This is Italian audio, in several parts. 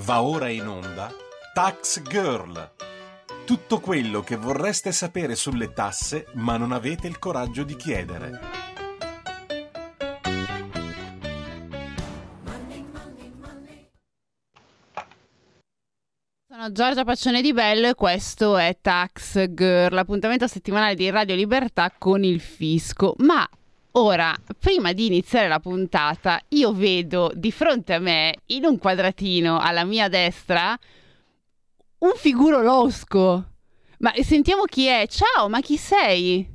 Va ora in onda Tax Girl. Tutto quello che vorreste sapere sulle tasse ma non avete il coraggio di chiedere. Sono Giorgia Paccione di Bello e questo è Tax Girl, l'appuntamento settimanale di Radio Libertà con il fisco. Ma Ora, prima di iniziare la puntata, io vedo di fronte a me, in un quadratino alla mia destra, un figuro losco. Ma sentiamo chi è. Ciao, ma chi sei?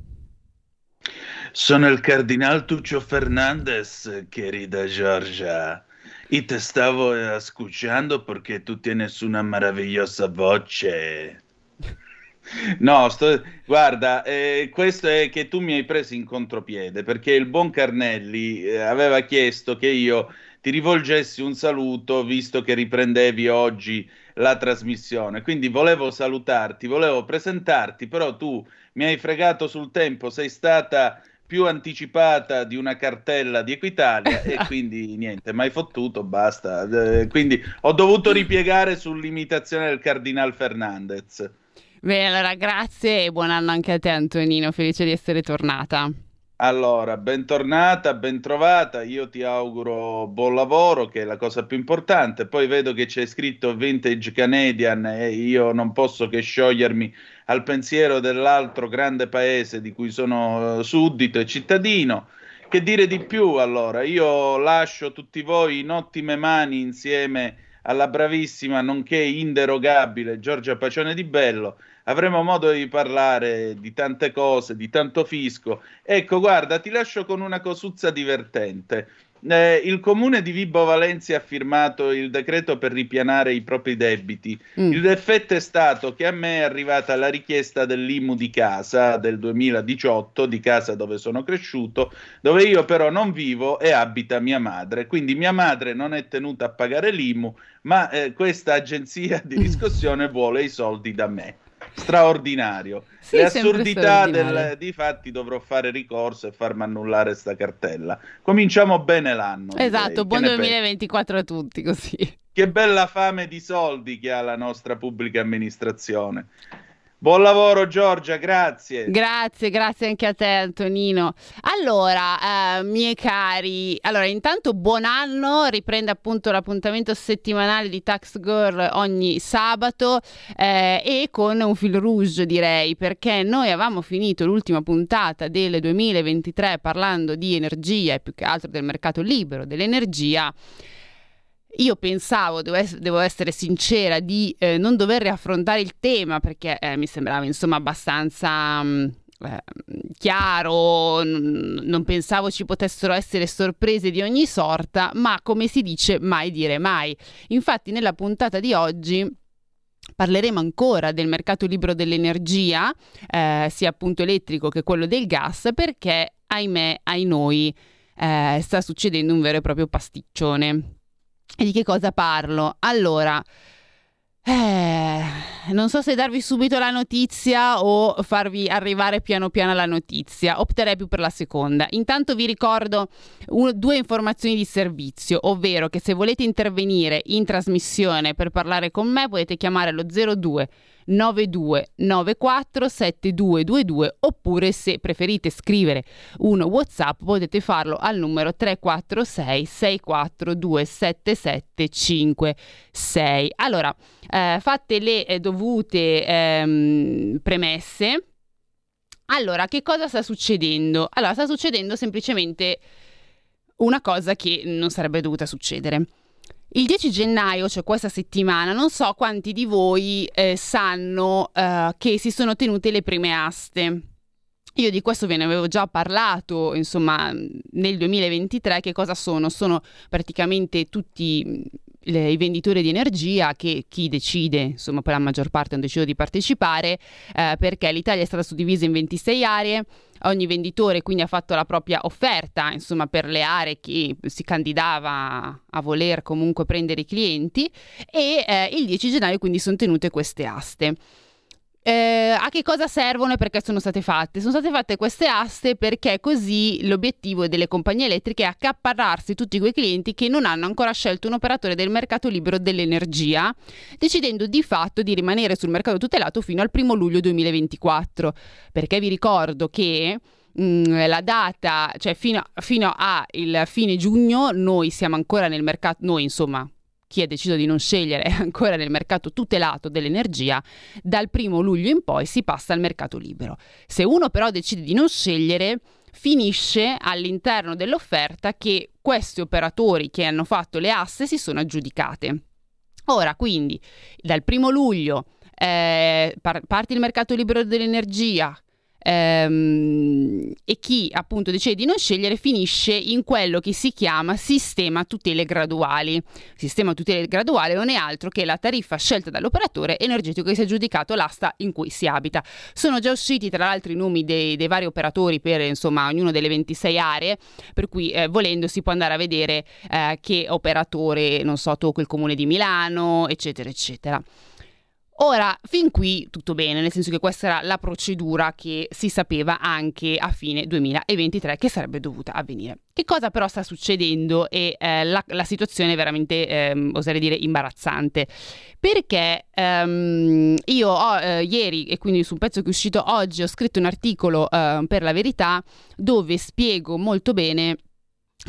Sono il cardinal Tuccio Fernandez, querida Giorgia. Y te stavo escuchando perché tu tienes una meravigliosa voce. No, sto... guarda, eh, questo è che tu mi hai preso in contropiede perché il buon Carnelli eh, aveva chiesto che io ti rivolgessi un saluto visto che riprendevi oggi la trasmissione. Quindi volevo salutarti, volevo presentarti, però tu mi hai fregato sul tempo, sei stata più anticipata di una cartella di Equitalia e quindi niente, mai fottuto, basta. Eh, quindi ho dovuto ripiegare sull'imitazione del Cardinal Fernandez. Bene, allora grazie e buon anno anche a te Antonino, felice di essere tornata. Allora, bentornata, bentrovata, io ti auguro buon lavoro, che è la cosa più importante. Poi vedo che c'è scritto Vintage Canadian e io non posso che sciogliermi al pensiero dell'altro grande paese di cui sono eh, suddito e cittadino. Che dire di più allora? Io lascio tutti voi in ottime mani insieme alla bravissima, nonché inderogabile Giorgia Pacione di Bello avremo modo di parlare di tante cose, di tanto fisco. Ecco, guarda, ti lascio con una cosuzza divertente. Eh, il comune di Vibo Valencia ha firmato il decreto per ripianare i propri debiti. Mm. Il effetto è stato che a me è arrivata la richiesta dell'IMU di casa del 2018, di casa dove sono cresciuto, dove io però non vivo e abita mia madre. Quindi mia madre non è tenuta a pagare l'IMU, ma eh, questa agenzia di riscossione vuole i soldi da me straordinario. Sì, Le assurdità del, di fatti dovrò fare ricorso e farmi annullare sta cartella. Cominciamo bene l'anno. Esatto, direi. buon 2024 a tutti così. Che bella fame di soldi che ha la nostra pubblica amministrazione. Buon lavoro Giorgia, grazie. Grazie, grazie anche a te Antonino. Allora, eh, miei cari, allora intanto buon anno, riprende appunto l'appuntamento settimanale di Tax Girl ogni sabato eh, e con un fil rouge direi, perché noi avevamo finito l'ultima puntata del 2023 parlando di energia e più che altro del mercato libero dell'energia io pensavo, devo, es- devo essere sincera, di eh, non dover riaffrontare il tema perché eh, mi sembrava insomma abbastanza... Mh, mm, eh, chiaro, n- non pensavo ci potessero essere sorprese di ogni sorta, ma come si dice, mai dire mai. Infatti, nella puntata di oggi parleremo ancora del mercato libero dell'energia, eh, sia appunto elettrico che quello del gas, perché ahimè, ai noi, eh, sta succedendo un vero e proprio pasticcione. E di che cosa parlo? Allora, eh, non so se darvi subito la notizia o farvi arrivare piano piano la notizia. Opterei più per la seconda. Intanto vi ricordo un, due informazioni di servizio, ovvero che se volete intervenire in trasmissione per parlare con me potete chiamare lo 02 9294 7222 oppure se preferite scrivere un whatsapp potete farlo al numero 346 642 7756 allora eh, fatte le eh, dovute ehm, premesse allora che cosa sta succedendo? Allora sta succedendo semplicemente una cosa che non sarebbe dovuta succedere il 10 gennaio, cioè questa settimana, non so quanti di voi eh, sanno eh, che si sono tenute le prime aste. Io di questo ve ne avevo già parlato, insomma, nel 2023. Che cosa sono? Sono praticamente tutti le, i venditori di energia che chi decide, insomma, per la maggior parte hanno deciso di partecipare, eh, perché l'Italia è stata suddivisa in 26 aree ogni venditore quindi ha fatto la propria offerta, insomma, per le aree che si candidava a voler comunque prendere i clienti e eh, il 10 gennaio quindi sono tenute queste aste. Eh, a che cosa servono e perché sono state fatte? Sono state fatte queste aste perché così l'obiettivo delle compagnie elettriche è accaparrarsi tutti quei clienti che non hanno ancora scelto un operatore del mercato libero dell'energia, decidendo di fatto di rimanere sul mercato tutelato fino al primo luglio 2024. Perché vi ricordo che mm, la data, cioè fino, fino a fine giugno, noi siamo ancora nel mercato, noi insomma, chi ha deciso di non scegliere è ancora nel mercato tutelato dell'energia, dal primo luglio in poi si passa al mercato libero. Se uno però decide di non scegliere, finisce all'interno dell'offerta che questi operatori che hanno fatto le asse si sono aggiudicate. Ora, quindi, dal primo luglio eh, par- parti il mercato libero dell'energia, ehm, e chi appunto decide di non scegliere finisce in quello che si chiama sistema tutele graduali. Sistema tutele graduali non è altro che la tariffa scelta dall'operatore energetico che si è aggiudicato l'asta in cui si abita. Sono già usciti tra l'altro i nomi dei, dei vari operatori per insomma ognuno delle 26 aree, per cui eh, volendo si può andare a vedere eh, che operatore, non so, tocca il comune di Milano, eccetera, eccetera. Ora, fin qui tutto bene, nel senso che questa era la procedura che si sapeva anche a fine 2023 che sarebbe dovuta avvenire. Che cosa però sta succedendo e eh, la, la, situazione è veramente, eh, oserei dire, imbarazzante. Perché ehm, io ho, eh, ieri, e quindi su un pezzo che è uscito oggi, ho scritto un articolo eh, per la verità dove spiego molto bene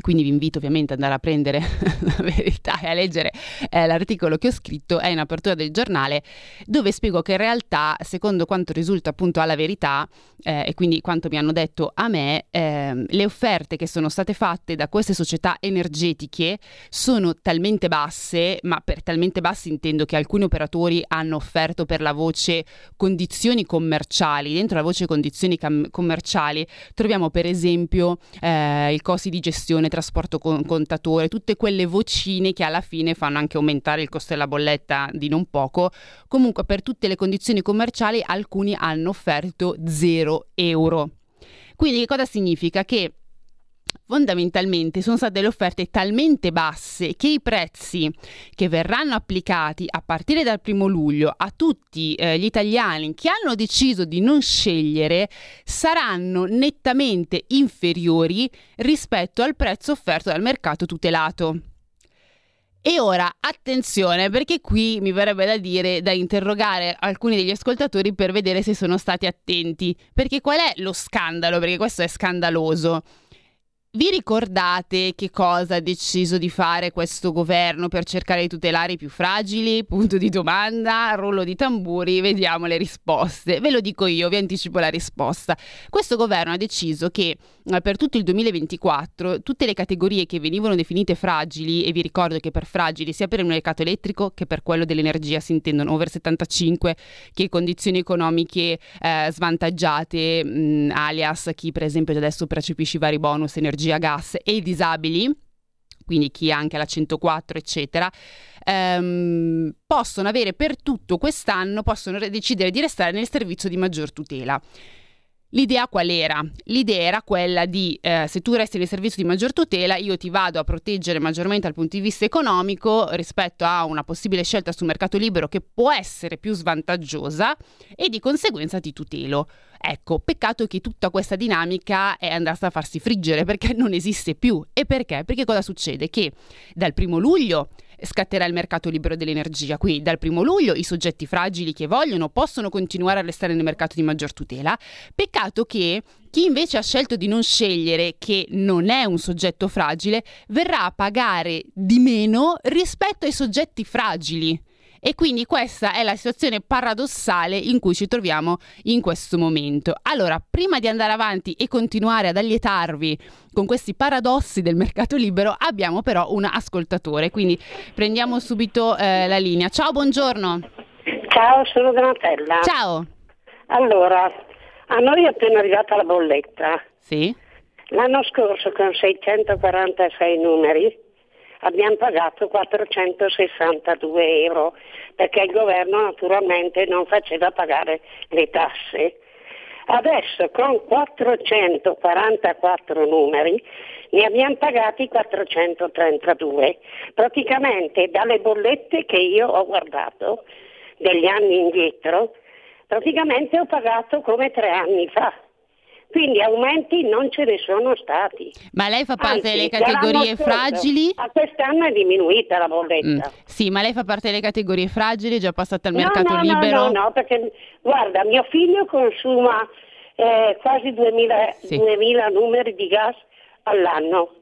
quindi vi invito ovviamente ad andare a prendere la verità e a leggere eh, l'articolo che ho scritto, è in apertura del giornale, dove spiego che in realtà, secondo quanto risulta appunto alla verità, eh, e quindi quanto mi hanno detto a me, eh, le offerte che sono state fatte da queste società energetiche sono talmente basse, ma per talmente basse intendo che alcuni operatori hanno offerto per la voce condizioni commerciali. Dentro la voce condizioni cam- commerciali troviamo per esempio eh, i costi di gestione gestione, trasporto con contatore, tutte quelle vocine che alla fine fanno anche aumentare il costo della bolletta di non poco. Comunque per tutte le condizioni commerciali alcuni hanno offerto 0 euro. Quindi che cosa significa? Che fondamentalmente sono state delle offerte talmente basse che i prezzi che verranno applicati a partire dal primo luglio a tutti eh, gli italiani che hanno deciso di non scegliere saranno nettamente inferiori rispetto al prezzo offerto dal mercato tutelato. E ora attenzione perché qui mi verrebbe da dire, da interrogare alcuni degli ascoltatori per vedere se sono stati attenti. Perché qual è lo scandalo? Perché questo è scandaloso. Vi ricordate che cosa ha deciso di fare questo governo per cercare di tutelare i più fragili? Punto di domanda, rollo di tamburi, vediamo le risposte. Ve lo dico io, vi anticipo la risposta. Questo governo ha deciso che eh, per tutto il 2024 tutte le categorie che venivano definite fragili, e vi ricordo che per fragili sia per il mercato elettrico che per quello dell'energia si intendono over 75, che condizioni economiche eh, svantaggiate, mh, alias chi per esempio adesso percepisce i vari bonus energia energia, gas e i disabili, quindi chi ha anche la 104 eccetera, ehm, possono avere per tutto quest'anno, possono decidere di restare nel servizio di maggior tutela. L'idea qual era? L'idea era quella di eh, se tu resti nel servizio di maggior tutela, io ti vado a proteggere maggiormente dal punto di vista economico rispetto a una possibile scelta sul mercato libero che può essere più svantaggiosa e di conseguenza ti tutelo. Ecco, peccato che tutta questa dinamica è andata a farsi friggere perché non esiste più. E perché? Perché cosa succede? Che dal primo luglio scatterà il mercato libero dell'energia. Qui dal primo luglio i soggetti fragili che vogliono possono continuare a restare nel mercato di maggior tutela. Peccato che chi invece ha scelto di non scegliere, che non è un soggetto fragile, verrà a pagare di meno rispetto ai soggetti fragili. E quindi questa è la situazione paradossale in cui ci troviamo in questo momento. Allora, prima di andare avanti e continuare ad allietarvi con questi paradossi del mercato libero, abbiamo però un ascoltatore, quindi prendiamo subito eh, la linea. Ciao, buongiorno. Ciao, sono Donatella. Ciao. Allora, a noi è appena arrivata la bolletta. Sì. L'anno scorso con 646 numeri abbiamo pagato 462 euro perché il governo naturalmente non faceva pagare le tasse. Adesso con 444 numeri ne abbiamo pagati 432, praticamente dalle bollette che io ho guardato degli anni indietro praticamente ho pagato come tre anni fa. Quindi aumenti non ce ne sono stati. Ma lei fa parte Anzi, delle categorie fragili? A quest'anno è diminuita la bolletta. Mm. Sì, ma lei fa parte delle categorie fragili, è già passata al No, mercato no, libero? No, no, no, perché guarda, mio figlio consuma eh, quasi 2000, Sì. 2000 numeri di gas all'anno.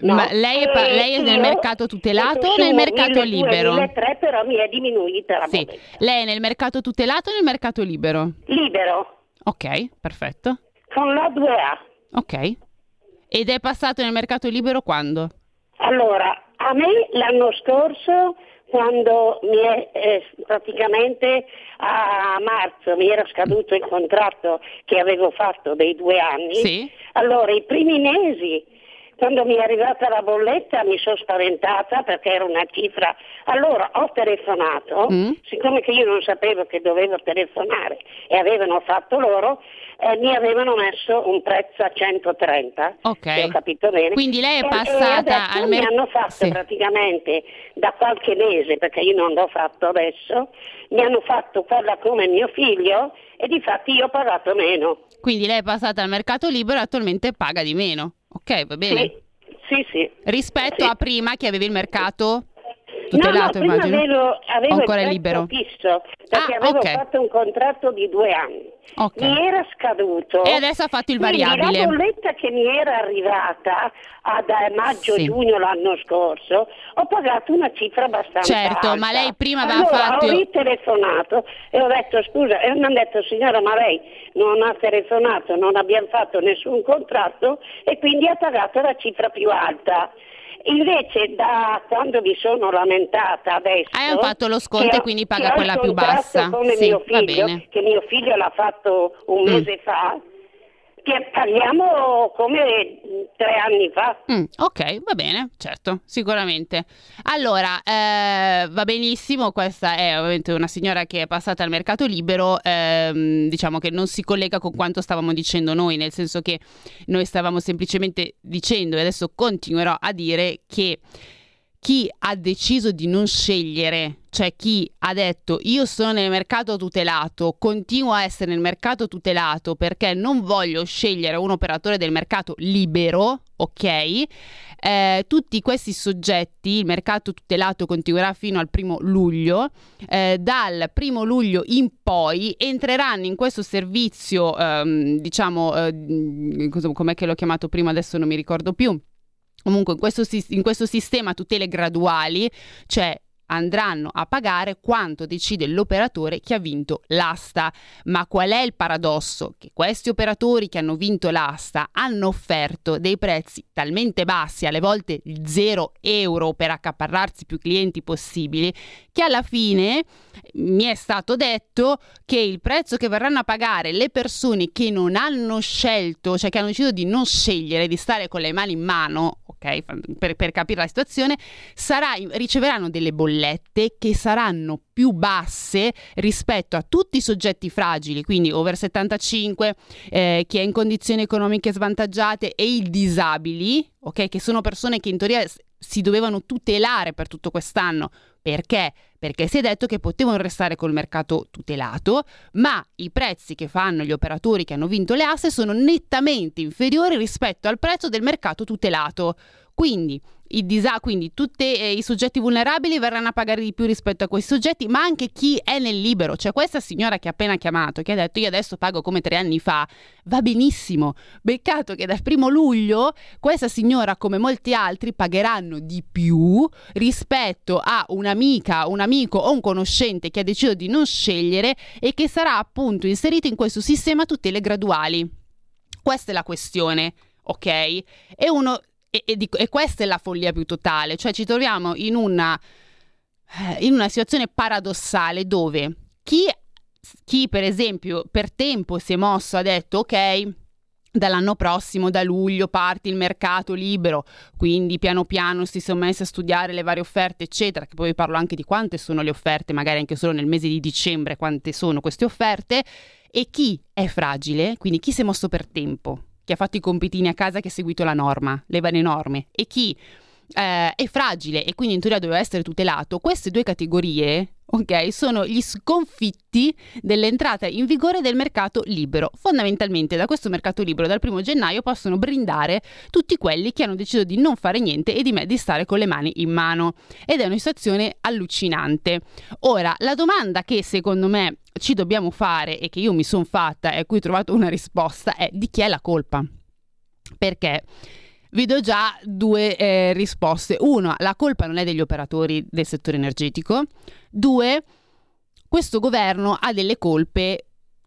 No. Ma lei è, pa- E lei è nel mercato tutelato o nel mercato 1200, libero? 1300, però mi è diminuita la Sì. Lei è nel mercato tutelato o nel mercato libero? Libero, Ok, perfetto. Con la 2A. Ok. Ed è passato nel mercato libero quando? Allora, a me l'anno scorso, quando mi è eh, praticamente a marzo mi era scaduto il contratto che avevo fatto dei due anni, Sì. allora i primi mesi, quando mi è arrivata la bolletta, mi sono spaventata perché era una cifra. Allora ho telefonato, Mm. siccome che io non sapevo che dovevo telefonare e avevano fatto loro, eh, mi avevano messo un prezzo a 130, Ok. se ho capito bene. Quindi lei è E- e passata adesso al mi mer- hanno fatto sì. praticamente da qualche mese, perché io non l'ho fatto adesso, mi hanno fatto quella come mio figlio e di fatti io ho pagato meno. Quindi lei è passata al mercato libero e attualmente paga di meno. Ok, va bene. Sì, sì, sì. Rispetto Sì. a prima che avevi il mercato No, no, tutelato, prima immagino. avevo, avevo O ancora libero? fisso, perché Ah, avevo ok. fatto un contratto di due anni. Ok. Mi era scaduto. E adesso ha fatto il variabile. la bolletta che mi era arrivata a da maggio-giugno Sì. l'anno scorso, ho pagato una cifra abbastanza Certo, alta. ma lei prima aveva allora, fatto- ho ritelefonato e ho detto scusa, e mi hanno detto signora ma lei non ha telefonato, non abbiamo fatto nessun contratto e quindi ha pagato la cifra più alta. Invece da quando mi sono lamentata adesso... Ah, hanno fatto lo sconto e quindi paga quella più bassa. Come Sì, mio va figlio, bene. che mio figlio l'ha fatto un Mm. mese fa, che paghiamo come tre anni fa. Mm, ok, va bene, certo, sicuramente. Allora, eh, va benissimo, questa è ovviamente una signora che è passata al mercato libero, ehm, diciamo che non si collega con quanto stavamo dicendo noi, nel senso che noi stavamo semplicemente dicendo, e adesso continuerò a dire, che chi ha deciso di non scegliere, cioè chi ha detto io sono nel mercato tutelato, continuo a essere nel mercato tutelato perché non voglio scegliere un operatore del mercato libero, ok? Eh, tutti questi soggetti, il mercato tutelato continuerà fino al primo luglio, eh, dal primo luglio in poi entreranno in questo servizio, ehm, diciamo, eh, com'è che l'ho chiamato prima, adesso non mi ricordo più. Comunque in questo, in questo sistema tutele graduali, cioè andranno a pagare quanto decide l'operatore che ha vinto l'asta. Ma qual è il paradosso? Che questi operatori che hanno vinto l'asta hanno offerto dei prezzi talmente bassi, alle volte 0 euro per accaparrarsi più clienti possibili, che alla fine mi è stato detto che il prezzo che verranno a pagare le persone che non hanno scelto, cioè che hanno deciso di non scegliere, di stare con le mani in mano, ok, per, per capire la situazione, sarà, riceveranno delle bollette che saranno più basse rispetto a tutti i soggetti fragili, quindi over 75, eh, chi è in condizioni economiche svantaggiate e i disabili, ok, che sono persone che in teoria si dovevano tutelare per tutto quest'anno. Perché? Perché si è detto che potevano restare col mercato tutelato, ma i prezzi che fanno gli operatori che hanno vinto le asse sono nettamente inferiori rispetto al prezzo del mercato tutelato. Quindi, i disa- quindi tutti eh, i soggetti vulnerabili verranno a pagare di più rispetto a questi soggetti, ma anche chi è nel libero. Cioè questa signora che ha appena chiamato, che ha detto io adesso pago come tre anni fa, va benissimo. Beccato che dal primo luglio questa signora, come molti altri, pagheranno di più rispetto a un'amica, un amico o un conoscente che ha deciso di non scegliere e che sarà appunto inserito in questo sistema tutele graduali. Questa è la questione, ok? E uno e, e e questa è la follia più totale, cioè ci troviamo in una, eh, in una situazione paradossale dove chi, chi per esempio per tempo si è mosso ha detto ok, dall'anno prossimo, da luglio, parte il mercato libero, quindi piano piano si sono messi a studiare le varie offerte, eccetera, che poi vi parlo anche di quante sono le offerte, magari anche solo nel mese di dicembre, quante sono queste offerte, e chi è fragile, quindi chi si è mosso per tempo, chi ha fatto i compitini a casa, che ha seguito la norma, le varie norme, e chi eh, è fragile e quindi in teoria doveva essere tutelato, queste due categorie ok? Sono gli sconfitti dell'entrata in vigore del mercato libero. Fondamentalmente da questo mercato libero dal primo gennaio possono brindare tutti quelli che hanno deciso di non fare niente e di, me- di stare con le mani in mano. Ed è una situazione allucinante. Ora, la domanda che secondo me ci dobbiamo fare e che io mi sono fatta e a cui ho trovato una risposta è di chi è la colpa? Perché vi do già due eh, risposte. Uno, la colpa non è degli operatori del settore energetico. Due, questo governo ha delle colpe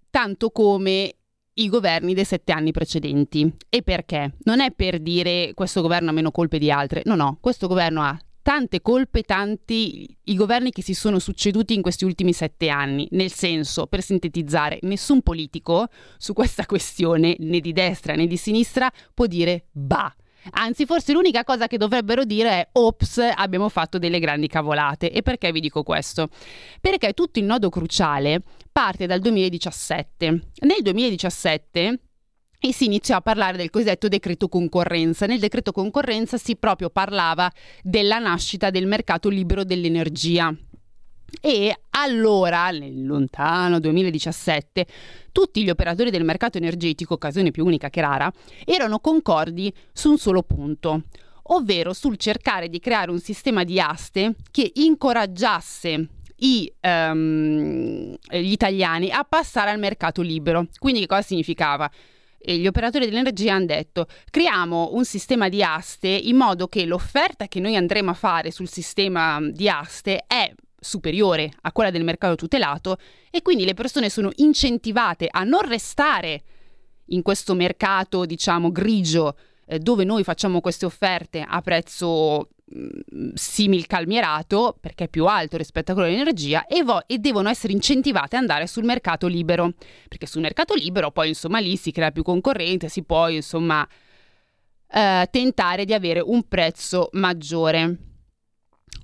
tanto come i governi dei sette anni precedenti. E perché? Non è per dire questo governo ha meno colpe di altre. No, no, questo governo ha tante colpe, tanti i governi che si sono succeduti in questi ultimi sette anni. Nel senso, per sintetizzare, nessun politico su questa questione, né di destra né di sinistra, può dire bah. Anzi, forse l'unica cosa che dovrebbero dire è ops, abbiamo fatto delle grandi cavolate. E perché vi dico questo? Perché tutto il nodo cruciale parte dal 2017. Nel 2017 e si iniziò a parlare del cosiddetto decreto concorrenza. Nel decreto concorrenza si proprio parlava della nascita del mercato libero dell'energia. E allora, nel lontano 2017, tutti gli operatori del mercato energetico, occasione più unica che rara, erano concordi su un solo punto, ovvero sul cercare di creare un sistema di aste che incoraggiasse i, um, gli italiani a passare al mercato libero. Quindi che cosa significava? E gli operatori dell'energia hanno detto creiamo un sistema di aste in modo che l'offerta che noi andremo a fare sul sistema di aste è superiore a quella del mercato tutelato e quindi le persone sono incentivate a non restare in questo mercato, diciamo, grigio eh, dove noi facciamo queste offerte a prezzo mm, simil calmierato perché è più alto rispetto a quello dell'energia e, vo- e, devono essere incentivate ad andare sul mercato libero. Perché sul mercato libero poi insomma lì si crea più concorrenza si può insomma eh, tentare di avere un prezzo maggiore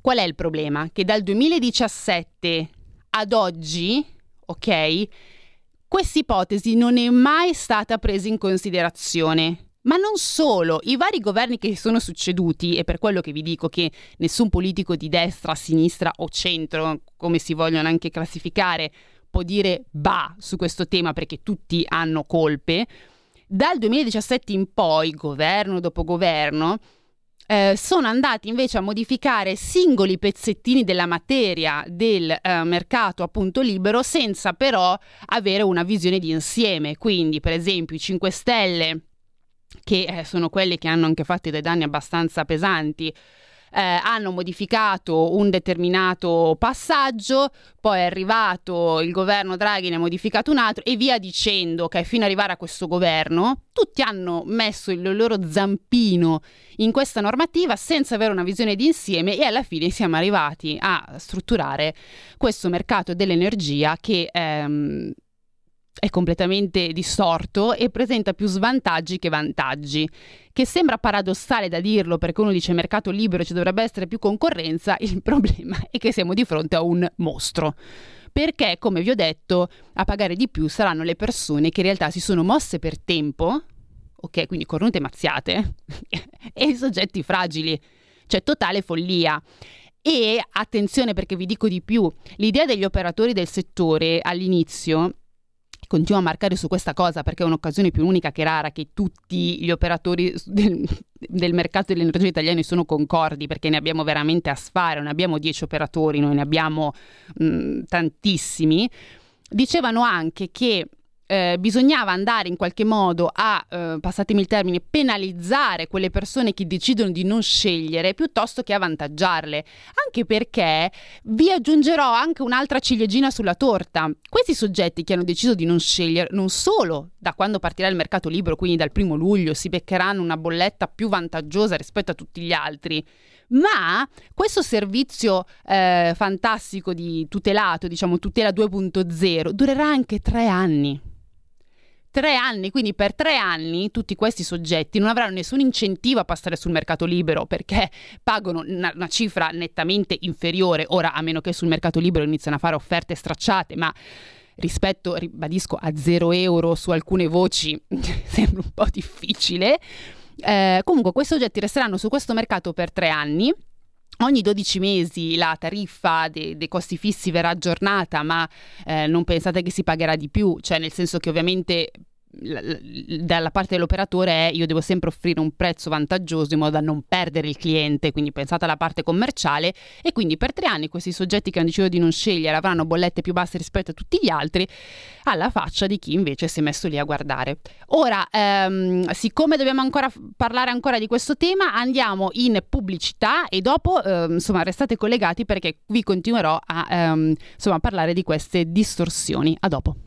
Qual è il problema? Che dal 2017 ad oggi, ok, questa ipotesi non è mai stata presa in considerazione. Ma non solo, i vari governi che sono succeduti, e per quello che vi dico che nessun politico di destra, sinistra o centro, come si vogliono anche classificare, può dire bah su questo tema perché tutti hanno colpe, dal 2017 in poi, governo dopo governo, eh, sono andati invece a modificare singoli pezzettini della materia del eh, mercato appunto libero senza però avere una visione di insieme. Quindi, per esempio, i 5 Stelle, che eh, sono quelli che hanno anche fatto dei danni abbastanza pesanti, eh, hanno modificato un determinato passaggio, poi è arrivato il governo Draghi, ne ha modificato un altro e via dicendo che fino ad arrivare a questo governo tutti hanno messo il loro zampino in questa normativa senza avere una visione d'insieme e alla fine siamo arrivati a strutturare questo mercato dell'energia che ehm, è completamente distorto e presenta più svantaggi che vantaggi. Che sembra paradossale da dirlo perché uno dice mercato libero ci dovrebbe essere più concorrenza, il problema è che siamo di fronte a un mostro. Perché, come vi ho detto, a pagare di più saranno le persone che in realtà si sono mosse per tempo, ok, quindi cornute mazziate, e i soggetti fragili, cioè totale follia. E attenzione perché vi dico di più, l'idea degli operatori del settore all'inizio continuo a marcare su questa cosa perché è un'occasione più unica che rara che tutti gli operatori del, del, mercato dell'energia italiani sono concordi perché ne abbiamo veramente a sfare, non abbiamo 10 operatori, noi ne abbiamo mh, tantissimi. Dicevano anche che eh, bisognava andare in qualche modo a, eh, passatemi il termine, penalizzare quelle persone che decidono di non scegliere piuttosto che avvantaggiarle. Anche perché vi aggiungerò anche un'altra ciliegina sulla torta. Questi soggetti che hanno deciso di non scegliere, non solo da quando partirà il mercato libero, quindi dal primo luglio, si beccheranno una bolletta più vantaggiosa rispetto a tutti gli altri, ma questo servizio eh, fantastico di tutelato, diciamo tutela 2.0, durerà anche tre anni tre anni, quindi per tre anni tutti questi soggetti non avranno nessun incentivo a passare sul mercato libero perché pagano una, una cifra nettamente inferiore, ora a meno che sul mercato libero iniziano a fare offerte stracciate, ma rispetto, ribadisco, a zero euro su alcune voci sembra un po' difficile. Eh, comunque questi oggetti resteranno su questo mercato per tre anni. Ogni 12 mesi la tariffa dei, dei costi fissi verrà aggiornata, ma eh, non pensate che si pagherà di più, cioè nel senso che ovviamente dalla parte dell'operatore è io devo sempre offrire un prezzo vantaggioso in modo da non perdere il cliente, quindi pensate alla parte commerciale e quindi per tre anni questi soggetti che hanno deciso di non scegliere avranno bollette più basse rispetto a tutti gli altri, alla faccia di chi invece si è messo lì a guardare. Ora, ehm, siccome dobbiamo ancora parlare ancora di questo tema, andiamo in pubblicità e dopo ehm, insomma restate collegati perché vi continuerò a ehm, insomma, parlare di queste distorsioni. A dopo.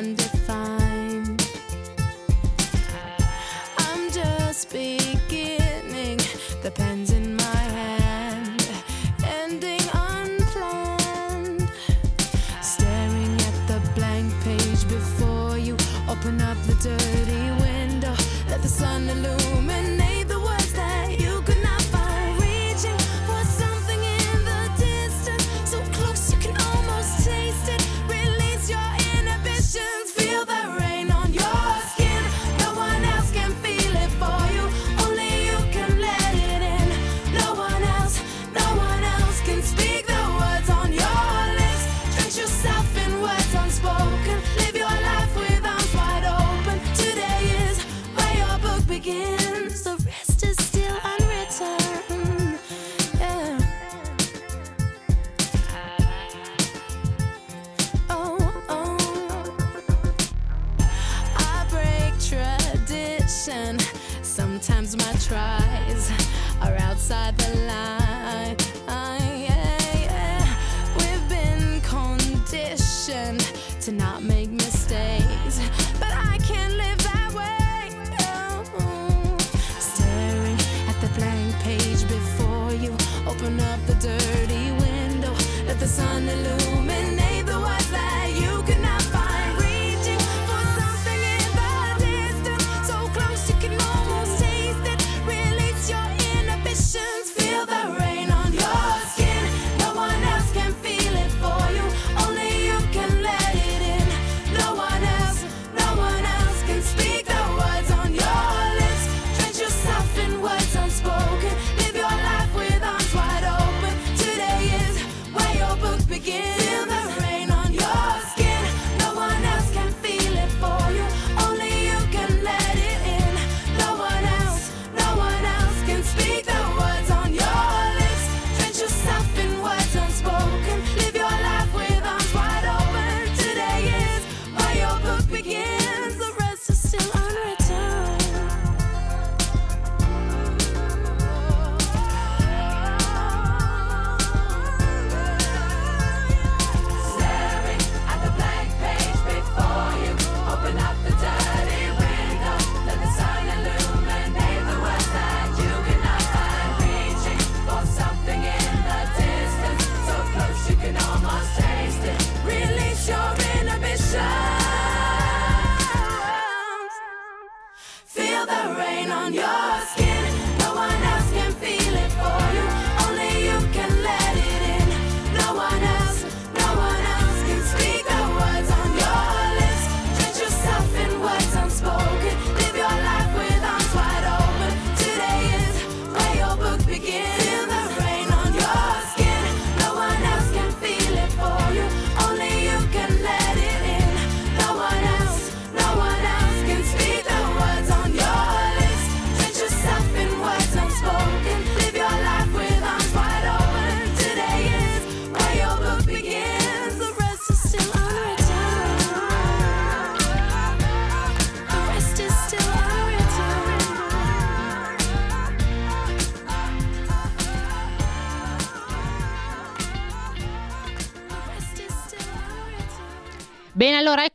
wonderful.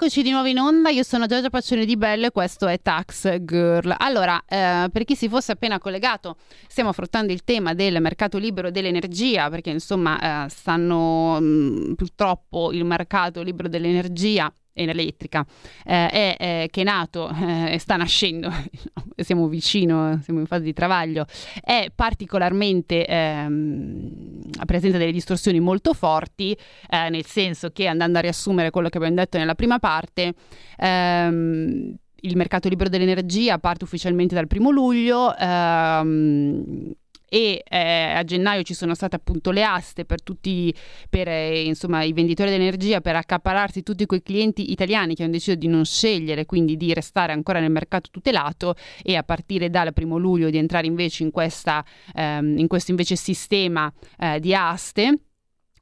Eccoci di nuovo in onda. Io sono Giorgia Paccione di Bello e questo è Tax Girl. Allora, eh, per chi si fosse appena collegato, stiamo affrontando il tema del mercato libero dell'energia, perché insomma, eh, stanno mh, mm, purtroppo il mercato libero dell'energia elettrica eh, è, è, che è nato e eh, sta nascendo, siamo vicino, siamo in fase di travaglio, è particolarmente ehm, presenta delle distorsioni molto forti, eh, nel senso che andando a riassumere quello che abbiamo detto nella prima parte, ehm, il mercato libero dell'energia parte ufficialmente dal primo luglio. Ehm, e eh, a gennaio ci sono state appunto le aste per tutti per eh, insomma i venditori dell'energia per accapararsi tutti quei clienti italiani che hanno deciso di non scegliere quindi di restare ancora nel mercato tutelato e a partire dal primo luglio di entrare invece in, questa, ehm, in questo invece sistema eh, di aste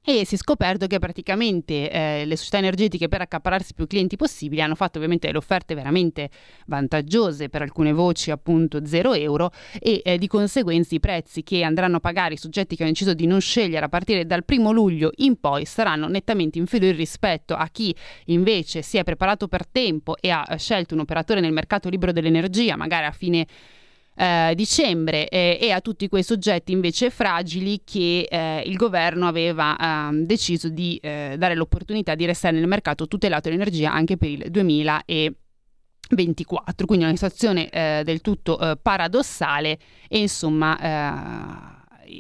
e si è scoperto che praticamente eh, le società energetiche per accapararsi più clienti possibili hanno fatto ovviamente le offerte veramente vantaggiose per alcune voci appunto 0 euro e eh, di conseguenza i prezzi che andranno a pagare i soggetti che hanno deciso di non scegliere a partire dal primo luglio in poi saranno nettamente inferiori rispetto a chi invece si è preparato per tempo e ha scelto un operatore nel mercato libero dell'energia magari a fine eh, dicembre eh, e a tutti quei soggetti invece fragili che eh, il governo aveva ehm, deciso di eh, dare l'opportunità di restare nel mercato tutelato dell'energia anche per il 2024. Quindi una situazione eh, del tutto eh, paradossale e insomma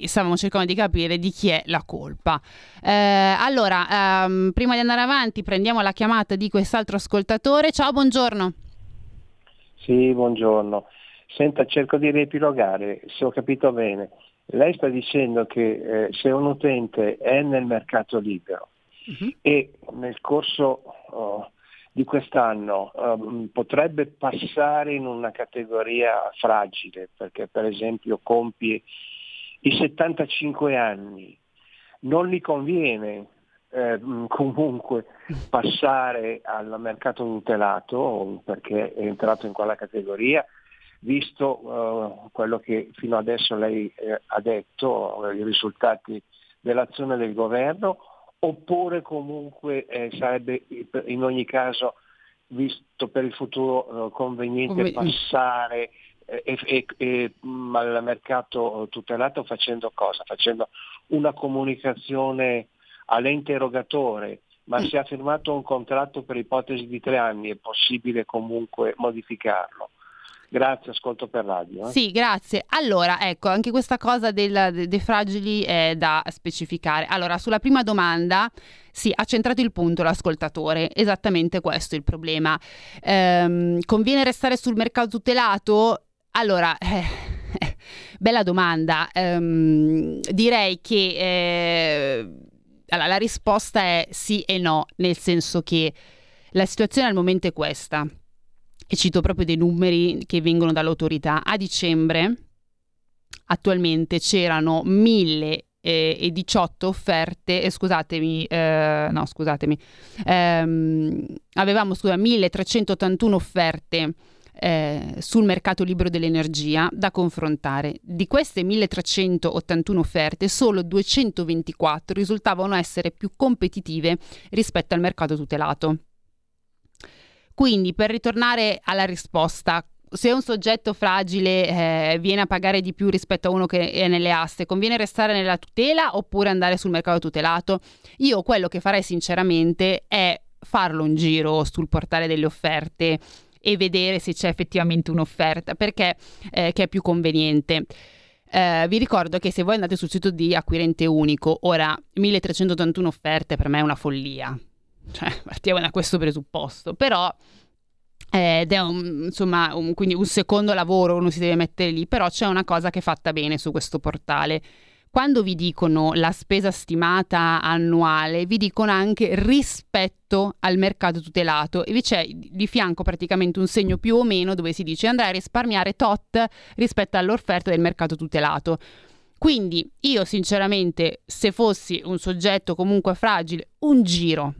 stavamo cercando di capire di chi è la colpa. Eh, allora, ehm, prima di andare avanti, prendiamo la chiamata di quest'altro ascoltatore. Ciao, buongiorno. Sì, buongiorno. Senta, cerco di riepilogare, se ho capito bene. Lei sta dicendo che eh, se un utente è nel mercato libero uh-huh. e nel corso oh, di quest'anno um, potrebbe passare in una categoria fragile, perché per esempio compie i 75 anni, non gli conviene eh, comunque passare al mercato tutelato perché è entrato in quella categoria visto uh, quello che fino adesso lei eh, ha detto, i risultati dell'azione del governo, oppure comunque eh, sarebbe in ogni caso, visto per il futuro, uh, conveniente Come... passare eh, mm, al mercato tutelato facendo cosa? Facendo una comunicazione all'ente erogatore, ma mm. se ha firmato un contratto per ipotesi di tre anni è possibile comunque modificarlo. Grazie, ascolto per radio. Eh. Sì, grazie. Allora, ecco, anche questa cosa del, dei fragili è da specificare. Allora, sulla prima domanda, sì, ha centrato il punto l'ascoltatore, esattamente questo è il problema. Ehm, conviene restare sul mercato tutelato? Allora, eh, bella domanda. Ehm, direi che eh, allora, la risposta è sì e no, nel senso che la situazione al momento è questa e cito proprio dei numeri che vengono dall'autorità, a dicembre attualmente c'erano 1018 offerte, eh, scusatemi, eh, no scusatemi, ehm, avevamo scusa, 1381 offerte eh, sul mercato libero dell'energia da confrontare. Di queste 1381 offerte, solo 224 risultavano essere più competitive rispetto al mercato tutelato. Quindi per ritornare alla risposta, se un soggetto fragile eh, viene a pagare di più rispetto a uno che è nelle aste, conviene restare nella tutela oppure andare sul mercato tutelato? Io quello che farei sinceramente è farlo un giro sul portale delle offerte e vedere se c'è effettivamente un'offerta, perché eh, è più conveniente. Eh, vi ricordo che se voi andate sul sito di Acquirente Unico, ora 1381 offerte per me è una follia. Cioè, partiamo da questo presupposto, però eh, ed è un, insomma un, quindi un secondo lavoro, uno si deve mettere lì, però c'è una cosa che è fatta bene su questo portale. Quando vi dicono la spesa stimata annuale, vi dicono anche rispetto al mercato tutelato e vi c'è di fianco praticamente un segno più o meno dove si dice andrai a risparmiare tot rispetto all'offerta del mercato tutelato. Quindi io sinceramente, se fossi un soggetto comunque fragile, un giro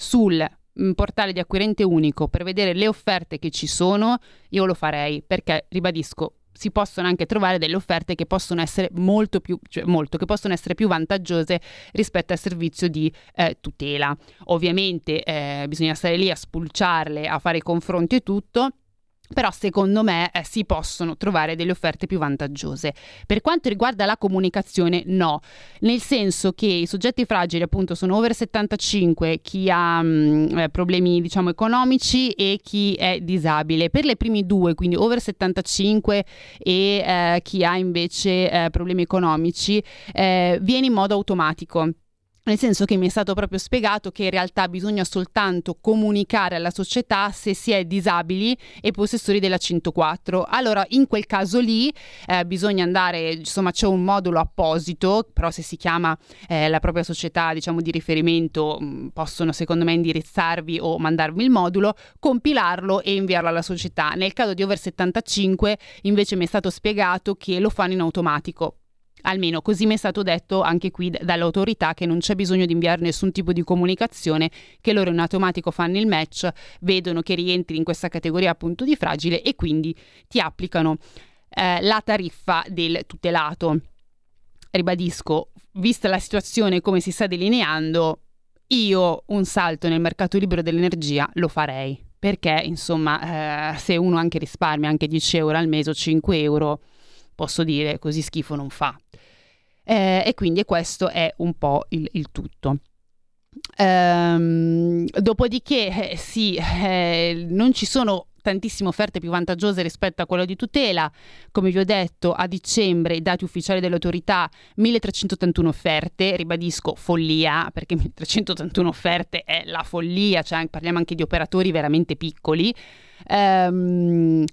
sul mm, portale di acquirente unico per vedere le offerte che ci sono, io lo farei perché, ribadisco, si possono anche trovare delle offerte che possono essere molto più, cioè molto, che possono essere più vantaggiose rispetto al servizio di eh, tutela. Ovviamente eh, bisogna stare lì a spulciarle, a fare i confronti e tutto però secondo me eh, si possono trovare delle offerte più vantaggiose. Per quanto riguarda la comunicazione, no, nel senso che i soggetti fragili appunto sono over 75, chi ha mh, mm, eh, problemi diciamo economici e chi è disabile. Per le primi due, quindi over 75 e eh, chi ha invece eh, problemi economici, eh, viene in modo automatico nel senso che mi è stato proprio spiegato che in realtà bisogna soltanto comunicare alla società se si è disabili e possessori della 104. Allora, in quel caso lì eh, bisogna andare, insomma, c'è un modulo apposito, però se si chiama eh, la propria società, diciamo, di riferimento, mm, possono secondo me indirizzarvi o mandarvi il modulo, compilarlo e inviarlo alla società. Nel caso di over 75 invece mi è stato spiegato che lo fanno in automatico Almeno così mi è stato detto anche qui dall'autorità che non c'è bisogno di inviare nessun tipo di comunicazione, che loro in automatico fanno il match, vedono che rientri in questa categoria appunto di fragile e quindi ti applicano eh, la tariffa del tutelato. Ribadisco, vista la situazione come si sta delineando, io un salto nel mercato libero dell'energia lo farei. Perché, insomma, eh, se uno anche risparmia anche 10 euro al mese o 5 euro, posso dire così schifo non fa. Eh, e quindi questo è un po' il, il tutto. Ehm, dopodiché, eh, sì, eh, non ci sono tantissime offerte più vantaggiose rispetto a quello di tutela. Come vi ho detto, a dicembre i dati ufficiali dell'autorità 1381 offerte, ribadisco follia, perché 1381 offerte è la follia, cioè parliamo anche di operatori veramente piccoli. Ehm,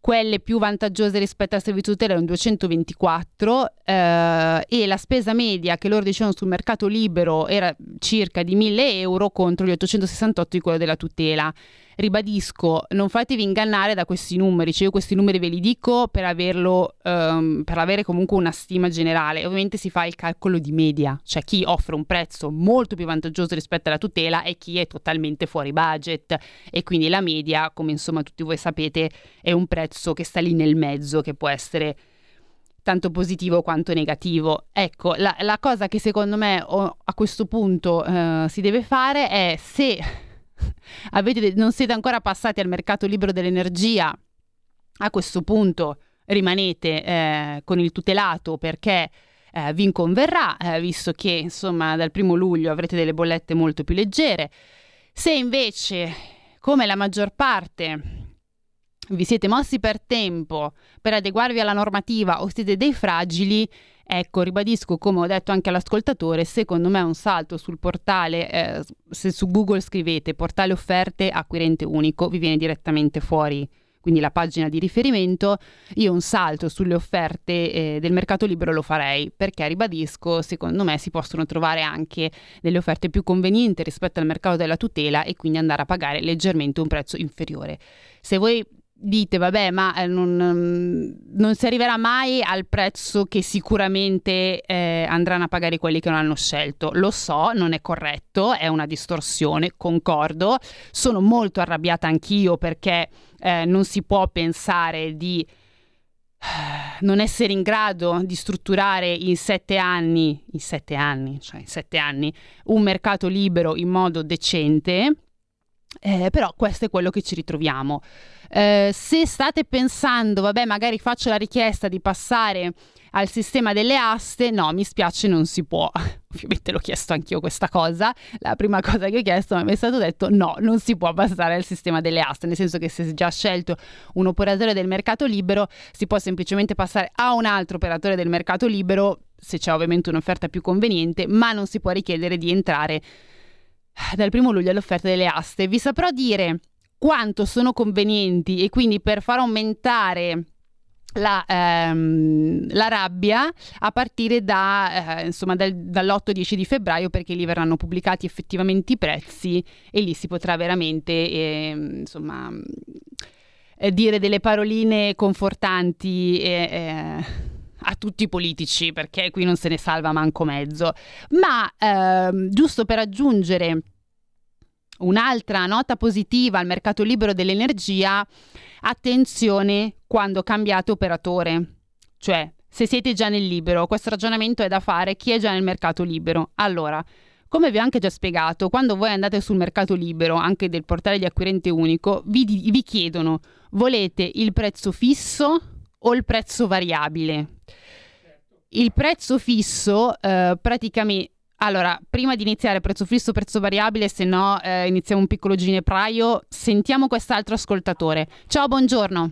quelle più vantaggiose rispetto al servizio tutela erano 224 eh, e la spesa media che loro dicevano sul mercato libero era circa di 1000 euro contro gli 868 di quello della tutela ribadisco, non fatevi ingannare da questi numeri, cioè io questi numeri ve li dico per averlo, um, per avere comunque una stima generale. Ovviamente si fa il calcolo di media, cioè chi offre un prezzo molto più vantaggioso rispetto alla tutela e chi è totalmente fuori budget e quindi la media, come insomma tutti voi sapete, è un prezzo che sta lì nel mezzo, che può essere tanto positivo quanto negativo. Ecco, la, la cosa che secondo me oh, a questo punto uh, si deve fare è se avete, non siete ancora passati al mercato libero dell'energia, a questo punto rimanete eh, con il tutelato perché eh, vi inconverrà, eh, visto che insomma dal primo luglio avrete delle bollette molto più leggere. Se invece, come la maggior parte, vi siete mossi per tempo per adeguarvi alla normativa o siete dei fragili, Ecco, ribadisco come ho detto anche all'ascoltatore, secondo me un salto sul portale, eh, se su Google scrivete portale offerte acquirente unico, vi viene direttamente fuori quindi la pagina di riferimento, io un salto sulle offerte eh, del mercato libero lo farei perché ribadisco, secondo me si possono trovare anche delle offerte più convenienti rispetto al mercato della tutela e quindi andare a pagare leggermente un prezzo inferiore. Se voi dite vabbè ma eh, non, mm, non, si arriverà mai al prezzo che sicuramente eh, andranno a pagare quelli che non hanno scelto. Lo so non è corretto è una distorsione concordo. Sono molto arrabbiata anch'io perché eh, non si può pensare di eh, non essere in grado di strutturare in sette anni in sette anni cioè in sette anni un mercato libero in modo decente eh, però questo è quello che ci ritroviamo. Eh, se state pensando, vabbè, magari faccio la richiesta di passare al sistema delle aste, no, mi spiace, non si può. Ovviamente l'ho chiesto anch'io questa cosa. La prima cosa che ho chiesto mi è stato detto no, non si può passare al sistema delle aste, nel senso che se si è già scelto un operatore del mercato libero, si può semplicemente passare a un altro operatore del mercato libero, se c'è ovviamente un'offerta più conveniente, ma non si può richiedere di entrare dal primo luglio all'offerta delle aste. Vi saprò dire quanto sono convenienti e quindi per far aumentare la, ehm, la, rabbia a partire da, eh, insomma, dal, dall'8-10 di febbraio perché lì verranno pubblicati effettivamente i prezzi e lì si potrà veramente eh, insomma, eh, dire delle paroline confortanti e a tutti i politici perché qui non se ne salva manco mezzo. Ma ehm, giusto per aggiungere un'altra nota positiva al mercato libero dell'energia, attenzione quando cambiate operatore. Cioè, se siete già nel libero, questo ragionamento è da fare chi è già nel mercato libero. Allora, come vi ho anche già spiegato, quando voi andate sul mercato libero, anche del portale di acquirente unico, vi, vi chiedono volete il prezzo fisso o il prezzo variabile? Il prezzo fisso eh, praticamente allora, prima di iniziare prezzo fisso, prezzo variabile, se no eh, iniziamo un piccolo ginepraio, sentiamo quest'altro ascoltatore. Ciao, buongiorno.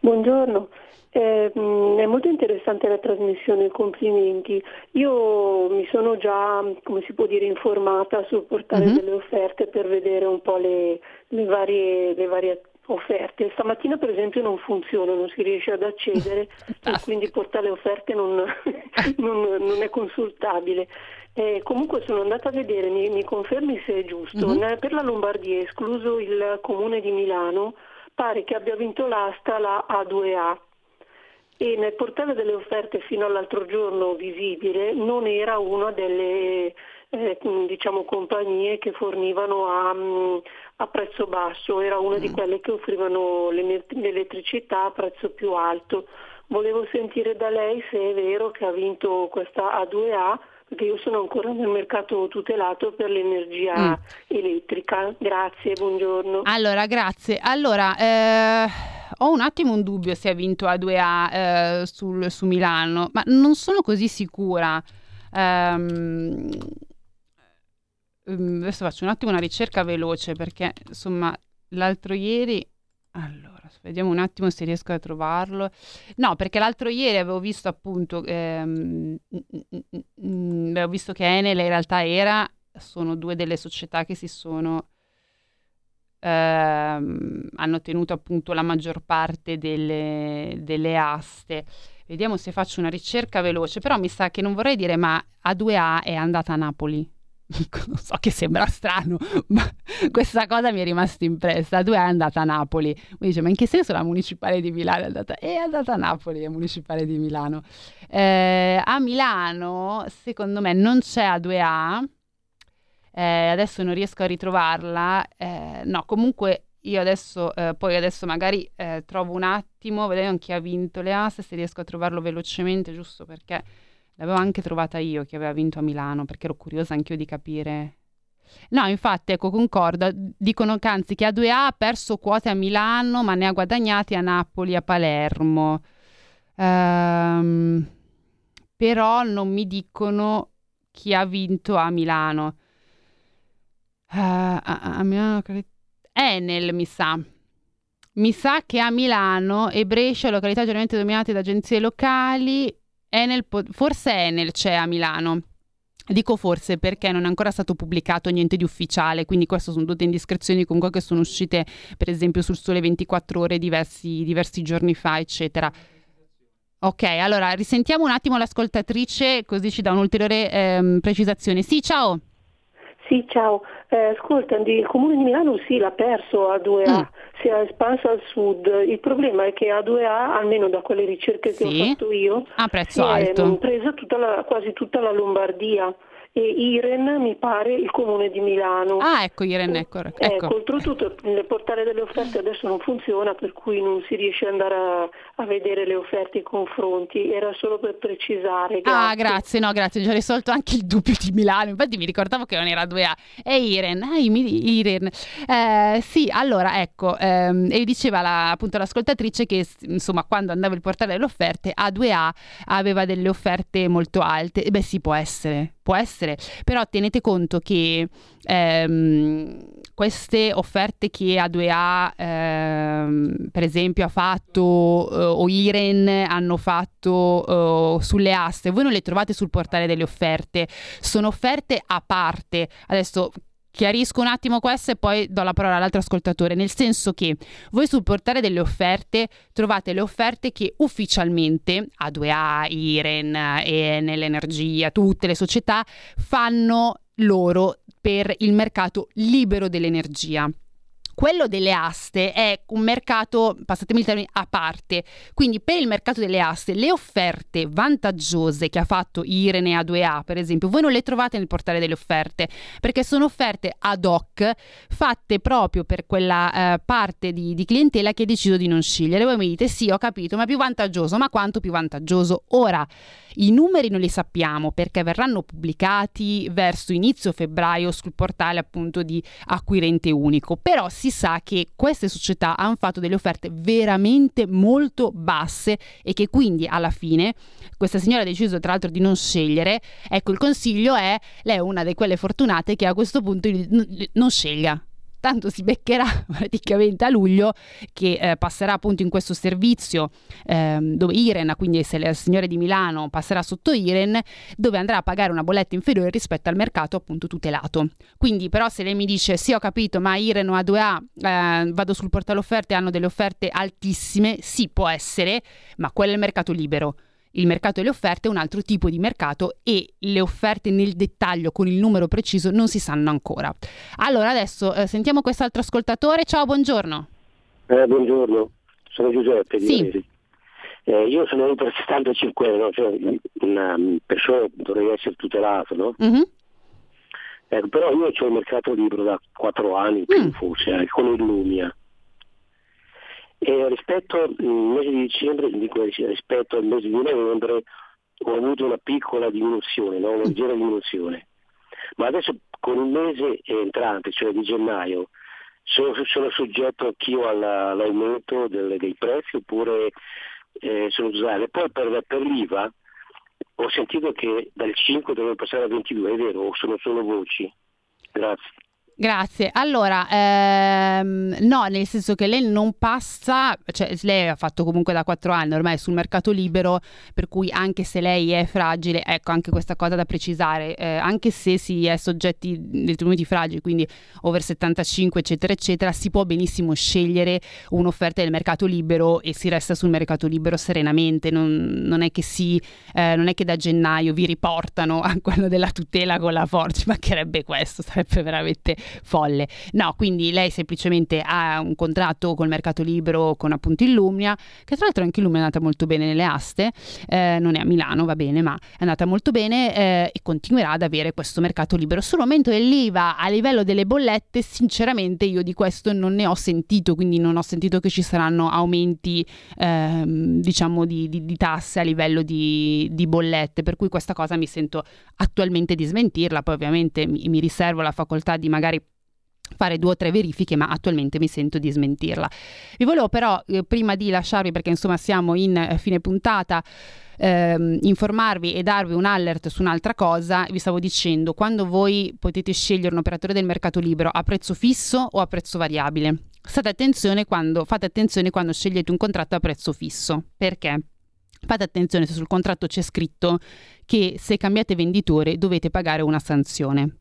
Buongiorno. Eh, è molto interessante la trasmissione, complimenti. Io mi sono già, come si può dire, informata sul portale mm-hmm. delle offerte per vedere un po' le, le, varie, le varie offerte. Stamattina per esempio non funziona, non si riesce ad accedere e quindi il portale offerte non, non, non è consultabile. Eh, comunque sono andata a vedere, mi, mi confermi se è giusto, mm-hmm. per la Lombardia, escluso il comune di Milano, pare che abbia vinto l'asta la A2A e nel portale delle offerte fino all'altro giorno visibile non era una delle eh, diciamo, compagnie che fornivano a, mm, a, prezzo basso, era una di mm. quelle che offrivano l'elettricità a prezzo più alto. Volevo sentire da lei se è vero che ha vinto questa A2A perché io sono ancora nel mercato tutelato per l'energia mm. elettrica. Grazie, buongiorno. Allora, grazie. Allora, eh, ho un attimo un dubbio se ha vinto A2A eh, sul, su Milano, ma non sono così sicura. Um, adesso faccio un attimo una ricerca veloce perché insomma l'altro ieri allora Vediamo un attimo se riesco a trovarlo. No, perché l'altro ieri avevo visto appunto, ehm, avevo visto che Enel in realtà era, sono due delle società che si sono, ehm, hanno tenuto appunto la maggior parte delle, delle aste. Vediamo se faccio una ricerca veloce, però mi sa che non vorrei dire, ma A2A è andata a Napoli. so che sembra strano, ma questa cosa mi è rimasta impressa. Due è andata a Napoli. Mi dice, ma in che senso la municipale di Milano è andata? È andata a Napoli, la municipale di Milano. Eh, a Milano, secondo me, non c'è A2A. Eh, adesso non riesco a ritrovarla. Eh, no, comunque io adesso, eh, poi adesso magari eh, trovo un attimo, vediamo chi ha vinto le aste, se riesco a trovarlo velocemente, giusto perché L'avevo anche trovata io che aveva vinto a Milano, perché ero curiosa anch'io di capire. No, infatti, ecco, concordo. Dicono che anzi che A2A ha perso quote a Milano, ma ne ha guadagnati a Napoli e a Palermo. Ehm, però non mi dicono chi ha vinto a Milano. Uh, a, a Milano Enel, mi sa. Mi sa che a Milano e Brescia, località generalmente dominate da agenzie locali, Enel, forse Enel c'è a Milano. Dico forse perché non è ancora stato pubblicato niente di ufficiale, quindi queste sono tutte indiscrezioni comunque che sono uscite per esempio sul Sole 24 ore diversi, diversi giorni fa, eccetera. Ok, allora risentiamo un attimo l'ascoltatrice così ci dà un'ulteriore ehm, precisazione. Sì, ciao. Sì, ciao. Eh, ascolta, il Comune di Milano sì, l'ha perso a 2A, mm. si è espanso al sud. Il problema è che a 2A, almeno da quelle ricerche che sì. ho fatto io, a prezzo alto. è presa tutta la, quasi tutta la Lombardia e Iren mi pare il comune di Milano. Ah, ecco Iren, ecco. ecco. ecco oltretutto il portale delle offerte adesso non funziona, per cui non si riesce ad andare a, a vedere le offerte e i confronti. Era solo per precisare. Grazie. Ah, grazie, no, grazie, ho risolto anche il dubbio di Milano. Infatti mi ricordavo che non era 2A. È Iren, ah, Iren. Eh, sì, allora, ecco, ehm, e diceva la, appunto l'ascoltatrice che insomma quando andava il portale delle offerte A2A aveva delle offerte molto alte. E beh, sì, può essere può essere, però tenete conto che ehm, queste offerte che A2A ehm, per esempio ha fatto eh, o Iren hanno fatto eh, sulle aste, voi non le trovate sul portale delle offerte, sono offerte a parte. Adesso Chiarisco un attimo questo e poi do la parola all'altro ascoltatore, nel senso che voi sul portale delle offerte trovate le offerte che ufficialmente A2A, Iren, Enel Energia, tutte le società fanno loro per il mercato libero dell'energia. Quello delle aste è un mercato, passatemi il termine, a parte. Quindi per il mercato delle aste le offerte vantaggiose che ha fatto Irene A2A, per esempio, voi non le trovate nel portale delle offerte, perché sono offerte ad hoc fatte proprio per quella eh, parte di, di clientela che ha deciso di non scegliere. Voi mi dite sì, ho capito, ma più vantaggioso, ma quanto più vantaggioso? Ora, i numeri non li sappiamo perché verranno pubblicati verso inizio febbraio sul portale appunto di acquirente unico, però si sa che queste società hanno fatto delle offerte veramente molto basse e che quindi alla fine questa signora ha deciso tra l'altro di non scegliere. Ecco, il consiglio è lei è una di quelle fortunate che a questo punto non scelga tanto si beccherà praticamente a luglio che eh, passerà appunto in questo servizio eh, dove Iren, quindi se la signora di Milano passerà sotto Iren, dove andrà a pagare una bolletta inferiore rispetto al mercato appunto tutelato. Quindi però se lei mi dice sì ho capito ma Iren o A2A eh, vado sul portale offerte hanno delle offerte altissime, sì può essere, ma quello è il mercato libero il mercato delle offerte è un altro tipo di mercato e le offerte nel dettaglio con il numero preciso non si sanno ancora. Allora adesso eh, sentiamo quest'altro ascoltatore. Ciao, buongiorno. Eh, buongiorno, sono Giuseppe sì. Eh, io sono per 75 anni, no? cioè, una persona dovrei essere tutelato, no? Mm-hmm. Eh, però io ho il mercato libero da 4 anni, mm. forse, eh, con il Lumia. E rispetto al mese di dicembre, dico, rispetto al mese di novembre, ho avuto una piccola diminuzione, no? una leggera diminuzione. Ma adesso con il mese entrante, cioè di gennaio, sono, sono soggetto anch'io alla, all'aumento del, dei prezzi oppure eh, sono usuale. Poi per, per, l'IVA ho sentito che dal 5 doveva passare al 22, è vero o sono solo voci? Grazie. Grazie. Allora, ehm, no, nel senso che lei non passa, cioè lei ha fatto comunque da quattro anni ormai sul mercato libero, per cui anche se lei è fragile, ecco anche questa cosa da precisare, eh, anche se si è soggetti detenuti fragili, quindi over 75 eccetera eccetera, si può benissimo scegliere un'offerta del mercato libero e si resta sul mercato libero serenamente, non, non è che si, eh, non è che da gennaio vi riportano a quello della tutela con la forza, ci mancherebbe questo, sarebbe veramente folle. No, quindi lei semplicemente ha un contratto col mercato libero con appunto Illumnia, che tra l'altro anche Illumnia è andata molto bene nelle aste, eh, non è a Milano, va bene, ma è andata molto bene eh, e continuerà ad avere questo mercato libero. Sull'aumento dell'IVA a livello delle bollette, sinceramente io di questo non ne ho sentito, quindi non ho sentito che ci saranno aumenti ehm, diciamo di, di, di, tasse a livello di, di, bollette, per cui questa cosa mi sento attualmente di smentirla, poi ovviamente mi, mi riservo la facoltà di magari fare due o tre verifiche, ma attualmente mi sento di smentirla. Vi volevo però, eh, prima di lasciarvi, perché insomma siamo in eh, fine puntata, ehm, informarvi e darvi un alert su un'altra cosa, vi stavo dicendo, quando voi potete scegliere un operatore del mercato libero a prezzo fisso o a prezzo variabile, fate attenzione quando, fate attenzione quando scegliete un contratto a prezzo fisso. Perché? Fate attenzione se sul contratto c'è scritto che se cambiate venditore dovete pagare una sanzione.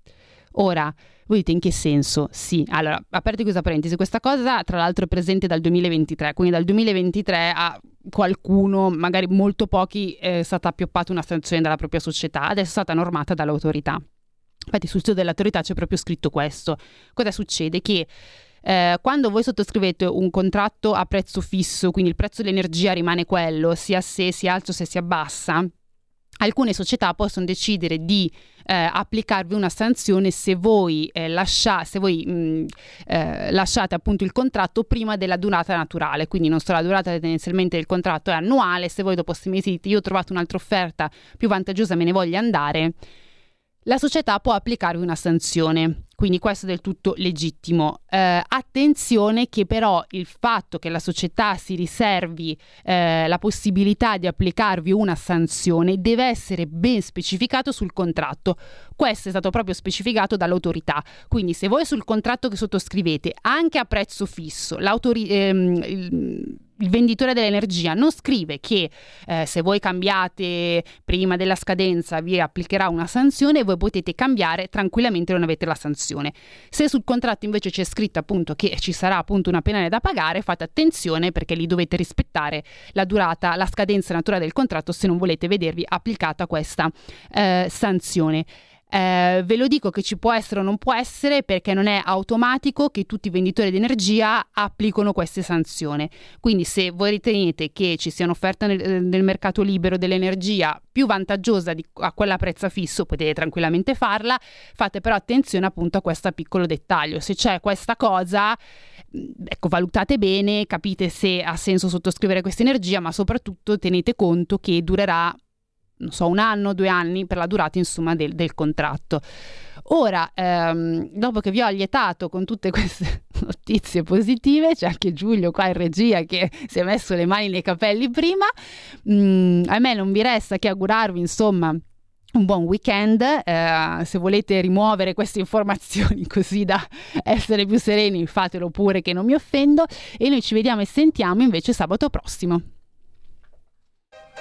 Ora, voi dite in che senso? Sì, allora, aperto questa parentesi, questa cosa tra l'altro è presente dal 2023, quindi dal 2023 a qualcuno, magari molto pochi, è stata appioppata una sanzione dalla propria società, adesso è stata normata dall'autorità. Infatti sul sito dell'autorità c'è proprio scritto questo. Cosa succede? Che eh, quando voi sottoscrivete un contratto a prezzo fisso, quindi il prezzo dell'energia rimane quello, sia se si alza o se si abbassa, alcune società possono decidere di eh, applicarvi una sanzione se voi, eh, lascia, se voi mh, eh, lasciate appunto il contratto prima della durata naturale, quindi non so, la durata tendenzialmente del contratto è annuale, se voi dopo sei mesi dite io ho trovato un'altra offerta più vantaggiosa me ne voglio andare, la società può applicarvi una sanzione. Quindi questo è del tutto legittimo. Eh, attenzione che però il fatto che la società si riservi eh, la possibilità di applicarvi una sanzione deve essere ben specificato sul contratto. Questo è stato proprio specificato dall'autorità. Quindi se voi sul contratto che sottoscrivete, anche a prezzo fisso, ehm, il, il venditore dell'energia non scrive che eh, se voi cambiate prima della scadenza vi applicherà una sanzione, voi potete cambiare tranquillamente non avete la sanzione. Se sul contratto invece c'è scritto appunto che ci sarà appunto una penale da pagare, fate attenzione perché lì dovete rispettare la durata, la scadenza naturale del contratto se non volete vedervi applicata questa eh, sanzione. Eh, ve lo dico che ci può essere o non può essere perché non è automatico che tutti i venditori di energia applicano queste sanzioni. Quindi se voi ritenete che ci sia un'offerta nel, eh, nel mercato libero dell'energia più vantaggiosa di, a quella a prezzo fisso, potete tranquillamente farla, fate però attenzione appunto a questo piccolo dettaglio. Se c'è questa cosa, mm, ecco, valutate bene, capite se ha senso sottoscrivere questa energia, ma soprattutto tenete conto che durerà non so, un anno, due anni per la durata insomma del, del contratto. Ora, ehm, dopo che vi ho allietato con tutte queste notizie positive, c'è anche Giulio qua in regia che si è messo le mani nei capelli prima, mm, a me non vi resta che augurarvi insomma un buon weekend, eh, se volete rimuovere queste informazioni così da essere più sereni fatelo pure che non mi offendo e noi ci vediamo e sentiamo invece sabato prossimo.